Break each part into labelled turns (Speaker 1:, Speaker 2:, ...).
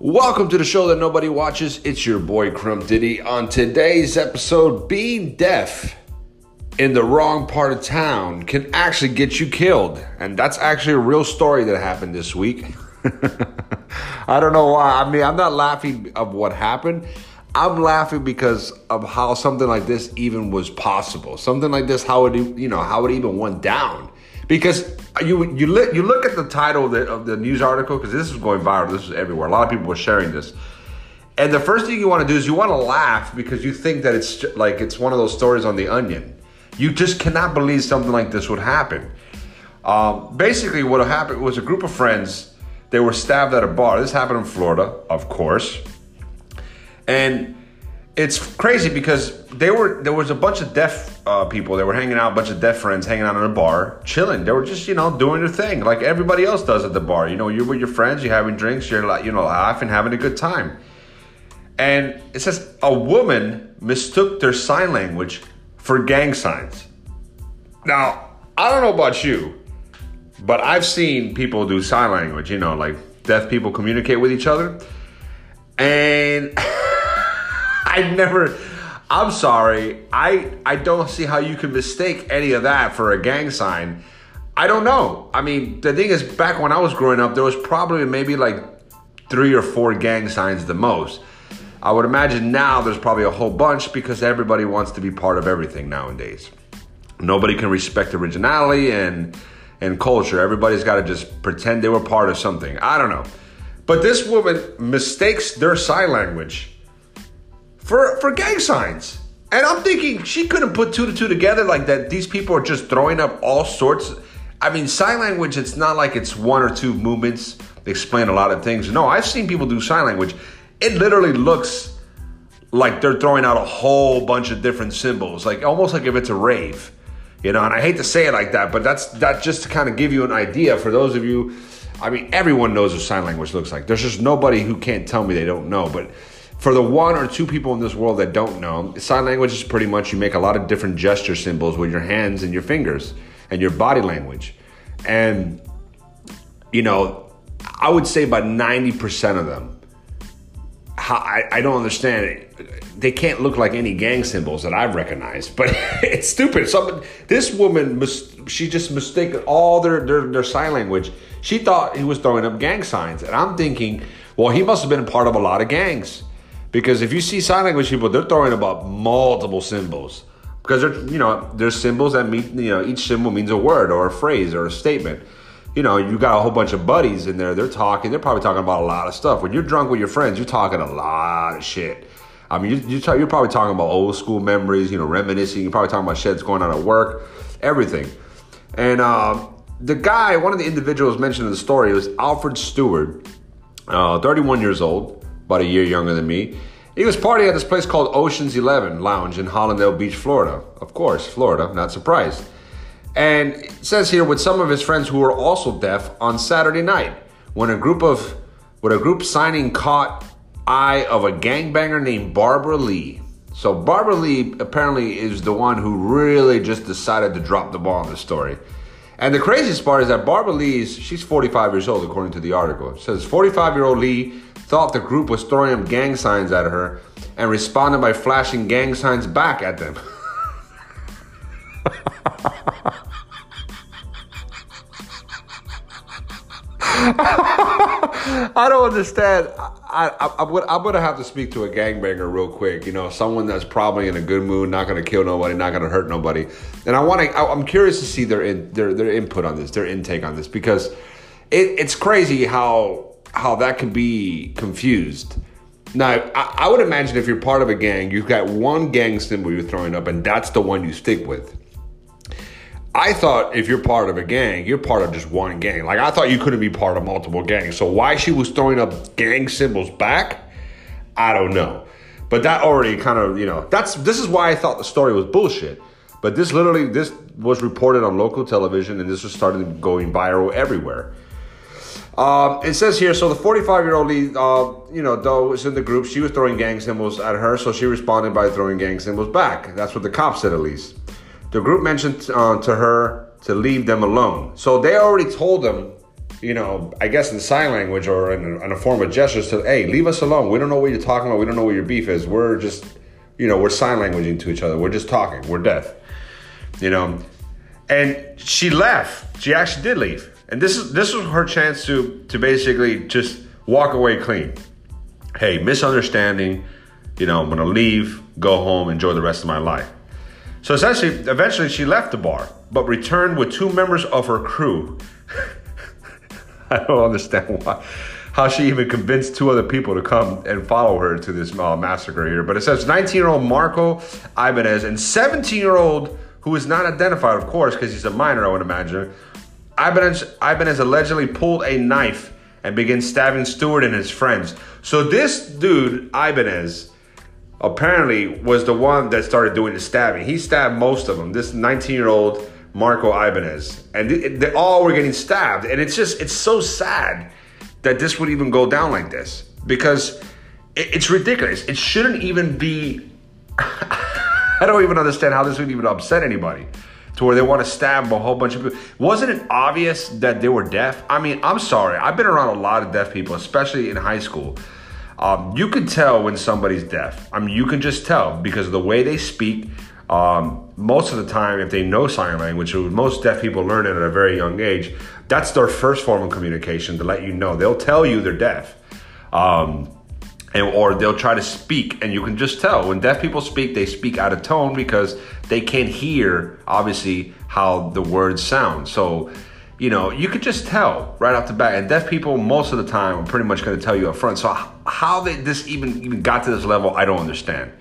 Speaker 1: Welcome to the show that nobody watches. It's your boy Crump Diddy. On today's episode, being deaf in the wrong part of town can actually get you killed. And that's actually a real story that happened this week. I don't know why. I mean, I'm not laughing of what happened. I'm laughing because of how something like this even was possible. Something like this, how it you know how it even went down. Because you you look you look at the title of the, of the news article because this is going viral. This is everywhere. A lot of people were sharing this. And the first thing you want to do is you want to laugh because you think that it's like it's one of those stories on The Onion. You just cannot believe something like this would happen. Um, basically, what happened was a group of friends. They were stabbed at a bar. This happened in Florida, of course. And it's crazy because they were there was a bunch of deaf uh, people. They were hanging out, a bunch of deaf friends hanging out in a bar, chilling. They were just you know doing their thing like everybody else does at the bar. You know, you're with your friends, you're having drinks, you're like you know laughing, having a good time. And it says a woman mistook their sign language for gang signs. Now I don't know about you, but I've seen people do sign language. You know, like deaf people communicate with each other, and. I never. I'm sorry. I I don't see how you can mistake any of that for a gang sign. I don't know. I mean, the thing is, back when I was growing up, there was probably maybe like three or four gang signs the most. I would imagine now there's probably a whole bunch because everybody wants to be part of everything nowadays. Nobody can respect originality and and culture. Everybody's got to just pretend they were part of something. I don't know. But this woman mistakes their sign language for for gang signs. And I'm thinking she couldn't put two to two together like that. These people are just throwing up all sorts. I mean, sign language. It's not like it's one or two movements. They explain a lot of things. No, I've seen people do sign language. It literally looks like they're throwing out a whole bunch of different symbols, like almost like if it's a rave, you know. And I hate to say it like that, but that's that just to kind of give you an idea for those of you. I mean, everyone knows what sign language looks like. There's just nobody who can't tell me they don't know, but for the one or two people in this world that don't know, sign language is pretty much you make a lot of different gesture symbols with your hands and your fingers and your body language. And, you know, I would say about 90% of them, I, I don't understand it. They can't look like any gang symbols that I've recognized, but it's stupid. Some, this woman, she just mistaken all their, their, their sign language. She thought he was throwing up gang signs. And I'm thinking, well, he must have been a part of a lot of gangs because if you see sign language people, they're throwing about multiple symbols. Because they're, you know, there's symbols that mean, you know, each symbol means a word or a phrase or a statement. You know, you got a whole bunch of buddies in there. They're talking. They're probably talking about a lot of stuff. When you're drunk with your friends, you're talking a lot of shit. I mean, you, you're probably talking about old school memories. You know, reminiscing. You're probably talking about shit that's going on at work, everything. And um, the guy, one of the individuals mentioned in the story, was Alfred Stewart, uh, 31 years old about a year younger than me. He was partying at this place called Ocean's Eleven Lounge in Hallandale Beach, Florida. Of course, Florida, not surprised. And it says here with some of his friends who were also deaf on Saturday night when a group of when a group signing caught eye of a gangbanger named Barbara Lee. So Barbara Lee apparently is the one who really just decided to drop the ball on the story. And the craziest part is that Barbara Lee is she's 45 years old according to the article. It says 45 year old Lee thought the group was throwing up gang signs at her and responded by flashing gang signs back at them. I don't understand. I, I, am gonna, I'm gonna have to speak to a gangbanger real quick. You know, someone that's probably in a good mood, not gonna kill nobody, not gonna hurt nobody. And I want to. I'm curious to see their in, their their input on this, their intake on this, because it, it's crazy how how that could be confused. Now, I, I would imagine if you're part of a gang, you've got one gang symbol you're throwing up, and that's the one you stick with. I thought if you're part of a gang, you're part of just one gang. Like I thought you couldn't be part of multiple gangs. So why she was throwing up gang symbols back, I don't know. But that already kind of, you know, that's this is why I thought the story was bullshit. But this literally this was reported on local television and this was starting going viral everywhere. Um, it says here, so the 45 year old uh, you know, though was in the group, she was throwing gang symbols at her, so she responded by throwing gang symbols back. That's what the cops said, at least. The group mentioned uh, to her to leave them alone. So they already told them you know, I guess in sign language or in a, in a form of gestures to, hey, leave us alone. We don't know what you're talking about. We don't know what your beef is. We're just, you know, we're sign languaging to each other. We're just talking. We're deaf. You know, and she left. She actually did leave, and this is this was her chance to to basically just walk away clean. Hey, misunderstanding. You know, I'm gonna leave, go home, enjoy the rest of my life. So essentially, eventually, she left the bar, but returned with two members of her crew. I don't understand why, how she even convinced two other people to come and follow her to this uh, massacre here. But it says 19 year old Marco Ibanez and 17 year old, who is not identified, of course, because he's a minor, I would imagine. Ibanez, Ibanez allegedly pulled a knife and began stabbing Stewart and his friends. So this dude, Ibanez, apparently was the one that started doing the stabbing. He stabbed most of them. This 19 year old Marco Ibanez, and they all were getting stabbed. And it's just it's so sad that this would even go down like this because it's ridiculous. It shouldn't even be. I don't even understand how this would even upset anybody to where they want to stab a whole bunch of people. Wasn't it obvious that they were deaf? I mean, I'm sorry. I've been around a lot of deaf people, especially in high school. Um, you can tell when somebody's deaf. I mean, you can just tell because of the way they speak. Um, most of the time, if they know sign language, most deaf people learn it at a very young age, that's their first form of communication to let you know. They'll tell you they're deaf. Um, and, or they'll try to speak, and you can just tell when deaf people speak, they speak out of tone because they can't hear, obviously, how the words sound. So, you know, you could just tell right off the bat. And deaf people, most of the time, are pretty much going to tell you up front. So, how they, this even even got to this level, I don't understand.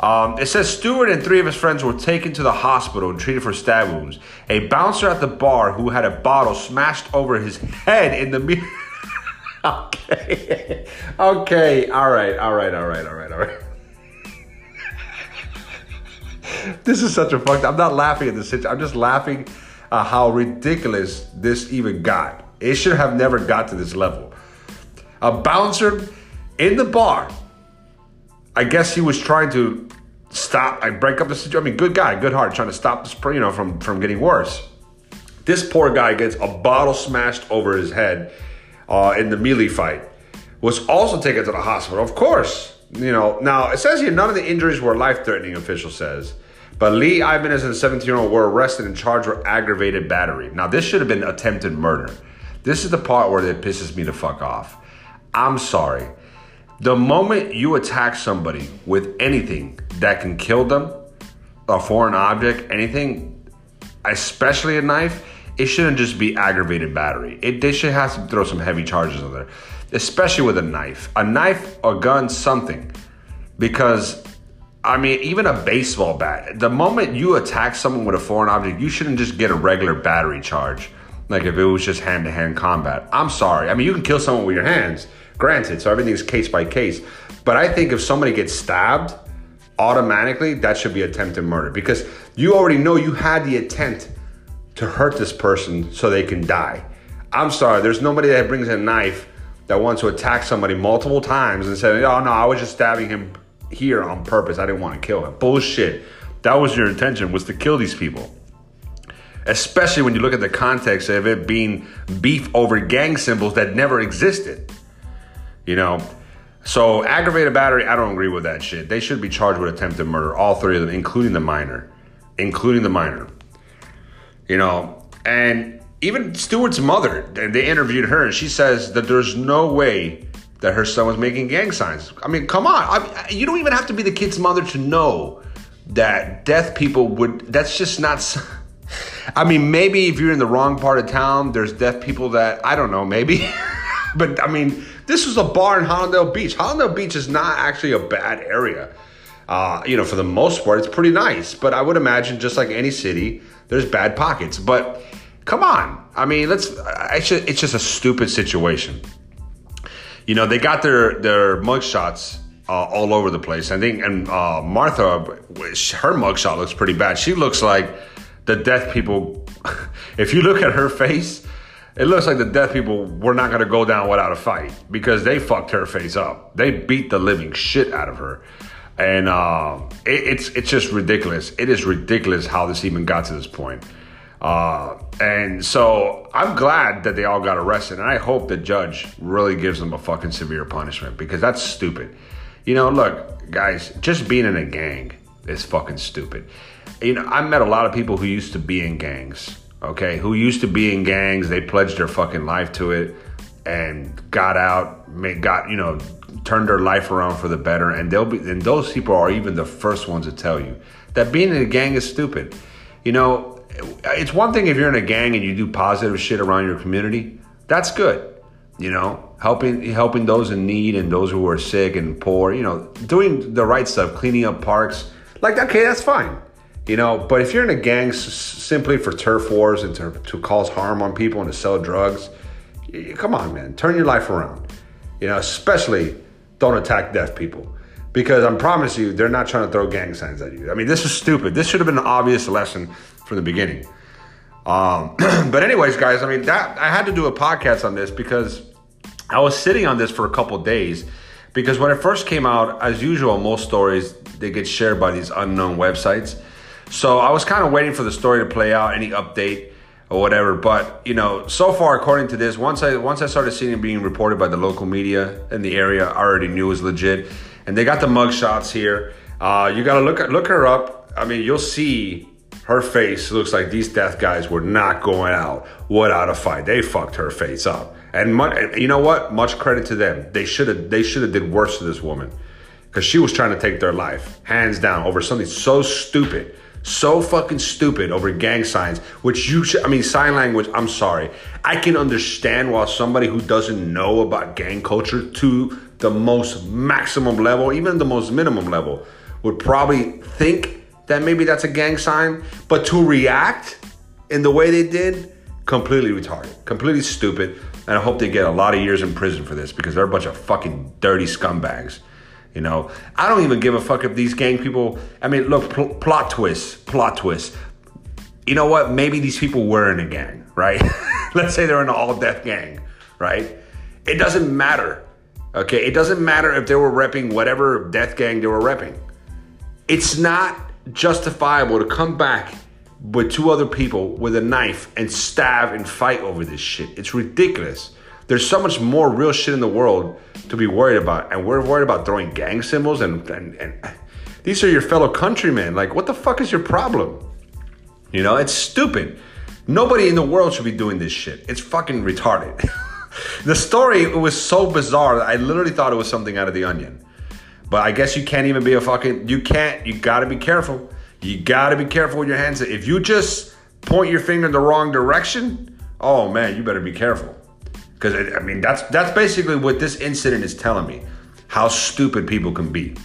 Speaker 1: Um, it says Stewart and three of his friends were taken to the hospital and treated for stab wounds. A bouncer at the bar who had a bottle smashed over his head in the mirror. okay. okay. All right. All right. All right. All right. All right. this is such a fucked. I'm not laughing at this. Situation. I'm just laughing at how ridiculous this even got. It should have never got to this level. A bouncer in the bar. I guess he was trying to stop. I break up the situation. I mean, good guy, good heart, trying to stop this, you know, from from getting worse. This poor guy gets a bottle smashed over his head uh, in the melee fight. Was also taken to the hospital, of course. You know, now it says here none of the injuries were life threatening. Official says. But Lee Ibanez and the 17 year old were arrested and charged with aggravated battery. Now, this should have been attempted murder. This is the part where it pisses me the fuck off. I'm sorry. The moment you attack somebody with anything that can kill them, a foreign object, anything, especially a knife, it shouldn't just be aggravated battery. It they should have to throw some heavy charges on there, especially with a knife, a knife, a gun, something, because I mean, even a baseball bat. The moment you attack someone with a foreign object, you shouldn't just get a regular battery charge. Like if it was just hand to hand combat. I'm sorry. I mean, you can kill someone with your hands, granted, so everything's case by case. But I think if somebody gets stabbed, automatically that should be attempted murder because you already know you had the intent to hurt this person so they can die. I'm sorry, there's nobody that brings a knife that wants to attack somebody multiple times and say, oh no, I was just stabbing him here on purpose. I didn't want to kill him. Bullshit. That was your intention was to kill these people. Especially when you look at the context of it being beef over gang symbols that never existed. You know, so aggravated battery, I don't agree with that shit. They should be charged with attempted murder, all three of them, including the minor, including the minor. You know, and even Stewart's mother, they interviewed her, and she says that there's no way that her son was making gang signs. I mean, come on, I, you don't even have to be the kid's mother to know that deaf people would. That's just not. I mean, maybe if you're in the wrong part of town, there's deaf people that I don't know, maybe. but I mean, this was a bar in Hallandale Beach. Hallandale Beach is not actually a bad area. Uh, you know, for the most part, it's pretty nice. But I would imagine, just like any city, there's bad pockets. But come on, I mean, let's. It's just, it's just a stupid situation. You know, they got their their mugshots uh, all over the place. I think, and uh, Martha, her mugshot looks pretty bad. She looks like the deaf people. if you look at her face, it looks like the deaf people were not going to go down without a fight because they fucked her face up. They beat the living shit out of her, and uh, it, it's it's just ridiculous. It is ridiculous how this even got to this point. Uh, and so I'm glad that they all got arrested, and I hope the judge really gives them a fucking severe punishment because that's stupid. You know, look, guys, just being in a gang is fucking stupid. You know, I met a lot of people who used to be in gangs, okay, who used to be in gangs. They pledged their fucking life to it and got out, made, got, you know, turned their life around for the better. And they'll be, and those people are even the first ones to tell you that being in a gang is stupid. You know, it's one thing if you're in a gang and you do positive shit around your community. That's good. You know, helping helping those in need and those who are sick and poor. You know, doing the right stuff, cleaning up parks. Like, okay, that's fine. You know, but if you're in a gang s- simply for turf wars and to, to cause harm on people and to sell drugs, come on, man, turn your life around. You know, especially don't attack deaf people because I promise you, they're not trying to throw gang signs at you. I mean, this is stupid. This should have been an obvious lesson from the beginning. Um, but anyways, guys, I mean, that I had to do a podcast on this because I was sitting on this for a couple days because when it first came out, as usual, most stories they get shared by these unknown websites. So I was kind of waiting for the story to play out, any update or whatever. But you know, so far, according to this, once I once I started seeing it being reported by the local media in the area, I already knew it was legit. And they got the mug shots here. Uh, you gotta look look her up. I mean, you'll see her face looks like these death guys were not going out without a fight. They fucked her face up. And much, you know what? Much credit to them. They should have they should have did worse to this woman because she was trying to take their life, hands down, over something so stupid, so fucking stupid over gang signs, which you should. I mean, sign language. I'm sorry. I can understand while somebody who doesn't know about gang culture to the most maximum level, even the most minimum level, would probably think that maybe that's a gang sign, but to react in the way they did, completely retarded, completely stupid. And I hope they get a lot of years in prison for this because they're a bunch of fucking dirty scumbags. You know, I don't even give a fuck if these gang people. I mean, look, pl- plot twist, plot twist. You know what? Maybe these people were in a gang, right? Let's say they're in an all death gang, right? It doesn't matter. Okay, it doesn't matter if they were repping whatever death gang they were repping. It's not justifiable to come back with two other people with a knife and stab and fight over this shit. It's ridiculous. There's so much more real shit in the world to be worried about, and we're worried about throwing gang symbols and and, and these are your fellow countrymen. Like, what the fuck is your problem? You know, it's stupid. Nobody in the world should be doing this shit. It's fucking retarded. the story was so bizarre that I literally thought it was something out of the onion. But I guess you can't even be a fucking. You can't. You gotta be careful. You gotta be careful with your hands. If you just point your finger in the wrong direction, oh man, you better be careful. Because I mean, that's that's basically what this incident is telling me. How stupid people can be.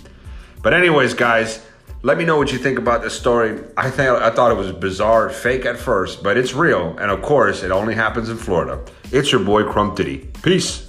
Speaker 1: But anyways, guys, let me know what you think about this story. I think I thought it was bizarre, fake at first, but it's real, and of course, it only happens in Florida. It's your boy Crump. Peace.